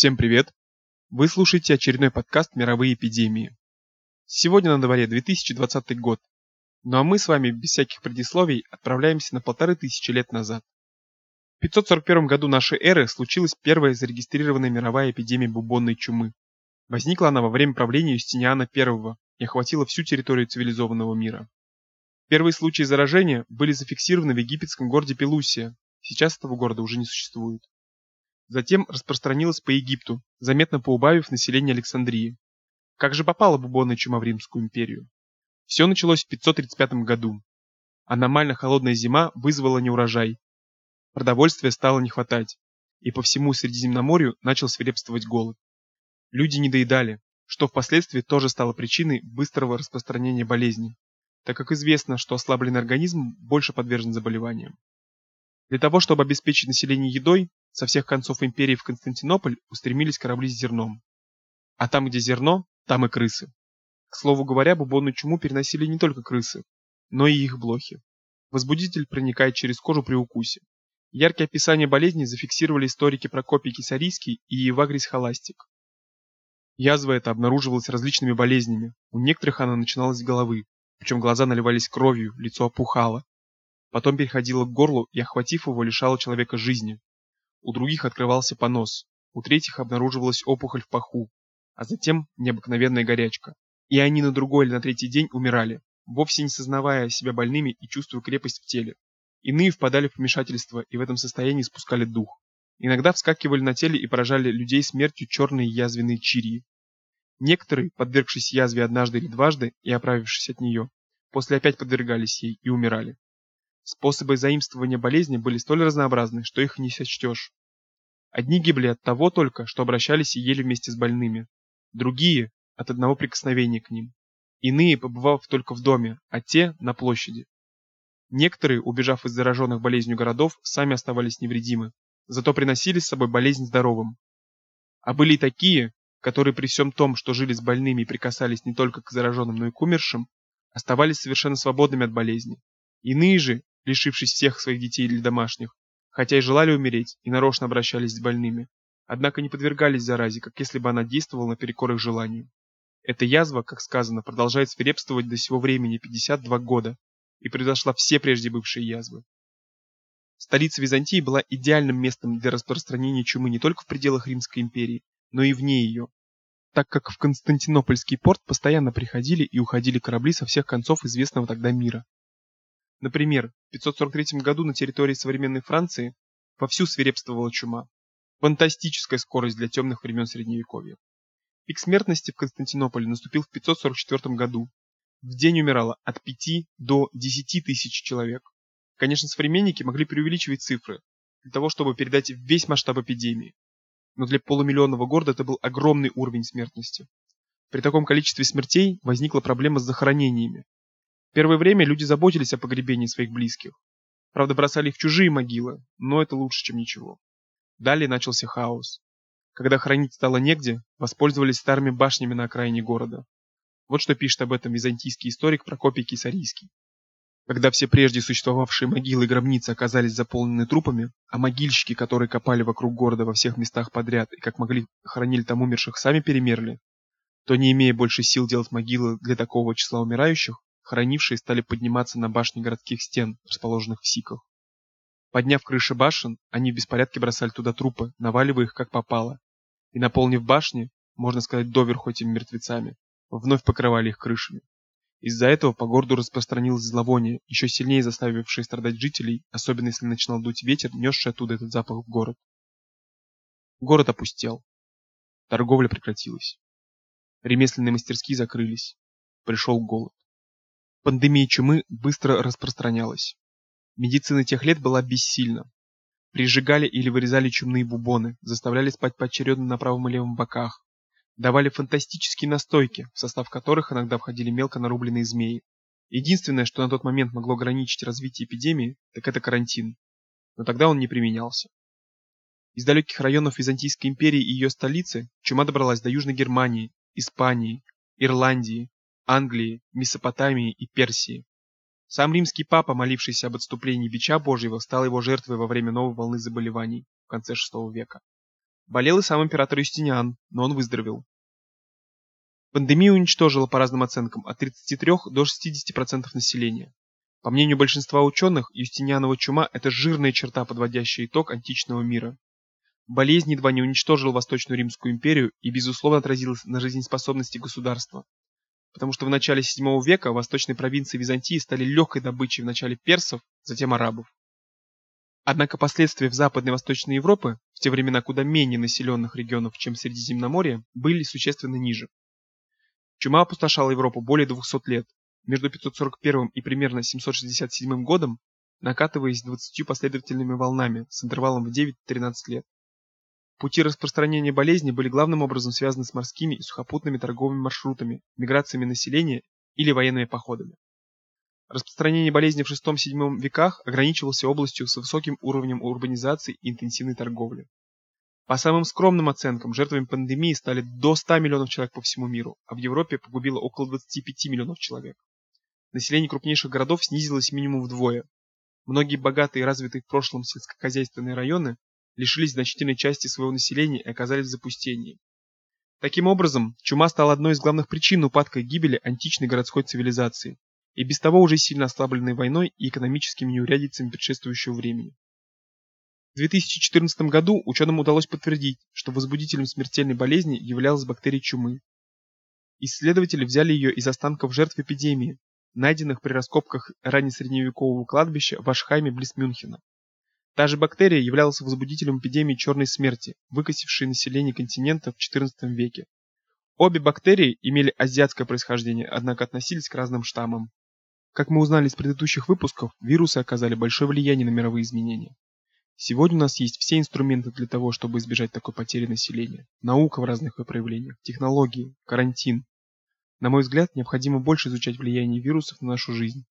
Всем привет! Вы слушаете очередной подкаст «Мировые эпидемии». Сегодня на дворе 2020 год, ну а мы с вами без всяких предисловий отправляемся на полторы тысячи лет назад. В 541 году нашей эры случилась первая зарегистрированная мировая эпидемия бубонной чумы. Возникла она во время правления Юстиниана I и охватила всю территорию цивилизованного мира. Первые случаи заражения были зафиксированы в египетском городе Пелусия, сейчас этого города уже не существует. Затем распространилась по Египту, заметно поубавив население Александрии. Как же попала бубонная чума в Римскую империю? Все началось в 535 году. Аномально холодная зима вызвала неурожай. Продовольствия стало не хватать, и по всему Средиземноморью начал свирепствовать голод. Люди недоедали, что впоследствии тоже стало причиной быстрого распространения болезни, так как известно, что ослабленный организм больше подвержен заболеваниям. Для того, чтобы обеспечить население едой, со всех концов империи в Константинополь устремились корабли с зерном. А там, где зерно, там и крысы. К слову говоря, бубонную чуму переносили не только крысы, но и их блохи. Возбудитель проникает через кожу при укусе. Яркие описания болезни зафиксировали историки Прокопий Кисарийский и Евагрий Схоластик. Язва эта обнаруживалась различными болезнями. У некоторых она начиналась с головы, причем глаза наливались кровью, лицо опухало. Потом переходила к горлу и, охватив его, лишала человека жизни. У других открывался понос, у третьих обнаруживалась опухоль в паху, а затем необыкновенная горячка и они на другой или на третий день умирали, вовсе не сознавая себя больными и чувствуя крепость в теле. Иные впадали в помешательство и в этом состоянии спускали дух. Иногда вскакивали на теле и поражали людей смертью черные язвенные чирии. Некоторые, подвергшись язве однажды или дважды и оправившись от нее, после опять подвергались ей и умирали. Способы заимствования болезни были столь разнообразны, что их не сочтешь. Одни гибли от того только, что обращались и ели вместе с больными. Другие от одного прикосновения к ним. Иные, побывав только в доме, а те на площади. Некоторые, убежав из зараженных болезнью городов, сами оставались невредимы, зато приносили с собой болезнь здоровым. А были и такие, которые при всем том, что жили с больными и прикасались не только к зараженным, но и к умершим, оставались совершенно свободными от болезни. Иные же, лишившись всех своих детей или домашних, хотя и желали умереть, и нарочно обращались с больными, однако не подвергались заразе, как если бы она действовала наперекор их желанию. Эта язва, как сказано, продолжает свирепствовать до сего времени 52 года и превзошла все прежде бывшие язвы. Столица Византии была идеальным местом для распространения чумы не только в пределах Римской империи, но и вне ее, так как в Константинопольский порт постоянно приходили и уходили корабли со всех концов известного тогда мира. Например, в 543 году на территории современной Франции вовсю свирепствовала чума. Фантастическая скорость для темных времен Средневековья. Пик смертности в Константинополе наступил в 544 году. В день умирало от 5 до 10 тысяч человек. Конечно, современники могли преувеличивать цифры, для того, чтобы передать весь масштаб эпидемии. Но для полумиллионного города это был огромный уровень смертности. При таком количестве смертей возникла проблема с захоронениями. Первое время люди заботились о погребении своих близких. Правда, бросали их в чужие могилы, но это лучше, чем ничего. Далее начался хаос. Когда хранить стало негде, воспользовались старыми башнями на окраине города. Вот что пишет об этом византийский историк Прокопий Кисарийский. Когда все прежде существовавшие могилы и гробницы оказались заполнены трупами, а могильщики, которые копали вокруг города во всех местах подряд и как могли хоронили там умерших, сами перемерли, то не имея больше сил делать могилы для такого числа умирающих, хоронившие стали подниматься на башни городских стен, расположенных в сиках. Подняв крыши башен, они в беспорядке бросали туда трупы, наваливая их как попало, и, наполнив башни, можно сказать, доверху этими мертвецами, вновь покрывали их крышами. Из-за этого по городу распространилось зловоние, еще сильнее заставившее страдать жителей, особенно если начинал дуть ветер, несший оттуда этот запах в город. Город опустел. Торговля прекратилась. Ремесленные мастерские закрылись. Пришел голод. Пандемия чумы быстро распространялась. Медицина тех лет была бессильна. Прижигали или вырезали чумные бубоны, заставляли спать поочередно на правом и левом боках. Давали фантастические настойки, в состав которых иногда входили мелко нарубленные змеи. Единственное, что на тот момент могло ограничить развитие эпидемии, так это карантин. Но тогда он не применялся. Из далеких районов Византийской империи и ее столицы чума добралась до Южной Германии, Испании, Ирландии, Англии, Месопотамии и Персии. Сам римский папа, молившийся об отступлении бича Божьего, стал его жертвой во время новой волны заболеваний в конце VI века. Болел и сам император Юстиниан, но он выздоровел. Пандемия уничтожила по разным оценкам от 33 до 60% населения. По мнению большинства ученых, Юстинианова чума – это жирная черта, подводящая итог античного мира. Болезнь едва не уничтожила Восточную Римскую империю и, безусловно, отразилась на жизнеспособности государства. Потому что в начале VII века восточные провинции Византии стали легкой добычей вначале персов, затем арабов. Однако последствия в Западной и Восточной Европе, в те времена куда менее населенных регионов, чем Средиземноморье, были существенно ниже. Чума опустошала Европу более 200 лет, между 541 и примерно 767 годом, накатываясь 20 последовательными волнами с интервалом в 9-13 лет. Пути распространения болезни были главным образом связаны с морскими и сухопутными торговыми маршрутами, миграциями населения или военными походами. Распространение болезни в VI-VII веках ограничивалось областью с высоким уровнем урбанизации и интенсивной торговли. По самым скромным оценкам, жертвами пандемии стали до 100 миллионов человек по всему миру, а в Европе погубило около 25 миллионов человек. Население крупнейших городов снизилось минимум вдвое. Многие богатые и развитые в прошлом сельскохозяйственные районы лишились значительной части своего населения и оказались в запустении. Таким образом, чума стала одной из главных причин упадка и гибели античной городской цивилизации, и без того уже сильно ослабленной войной и экономическими неурядицами предшествующего времени. В 2014 году ученым удалось подтвердить, что возбудителем смертельной болезни являлась бактерия чумы. Исследователи взяли ее из останков жертв эпидемии, найденных при раскопках раннесредневекового кладбища в Ашхайме близ Мюнхена. Та же бактерия являлась возбудителем эпидемии черной смерти, выкосившей население континента в XIV веке. Обе бактерии имели азиатское происхождение, однако относились к разным штаммам. Как мы узнали из предыдущих выпусков, вирусы оказали большое влияние на мировые изменения. Сегодня у нас есть все инструменты для того, чтобы избежать такой потери населения. Наука в разных ее проявлениях, технологии, карантин. На мой взгляд, необходимо больше изучать влияние вирусов на нашу жизнь.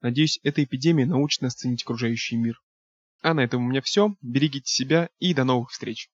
Надеюсь, эта эпидемия научит нас ценить окружающий мир. А на этом у меня все. Берегите себя и до новых встреч.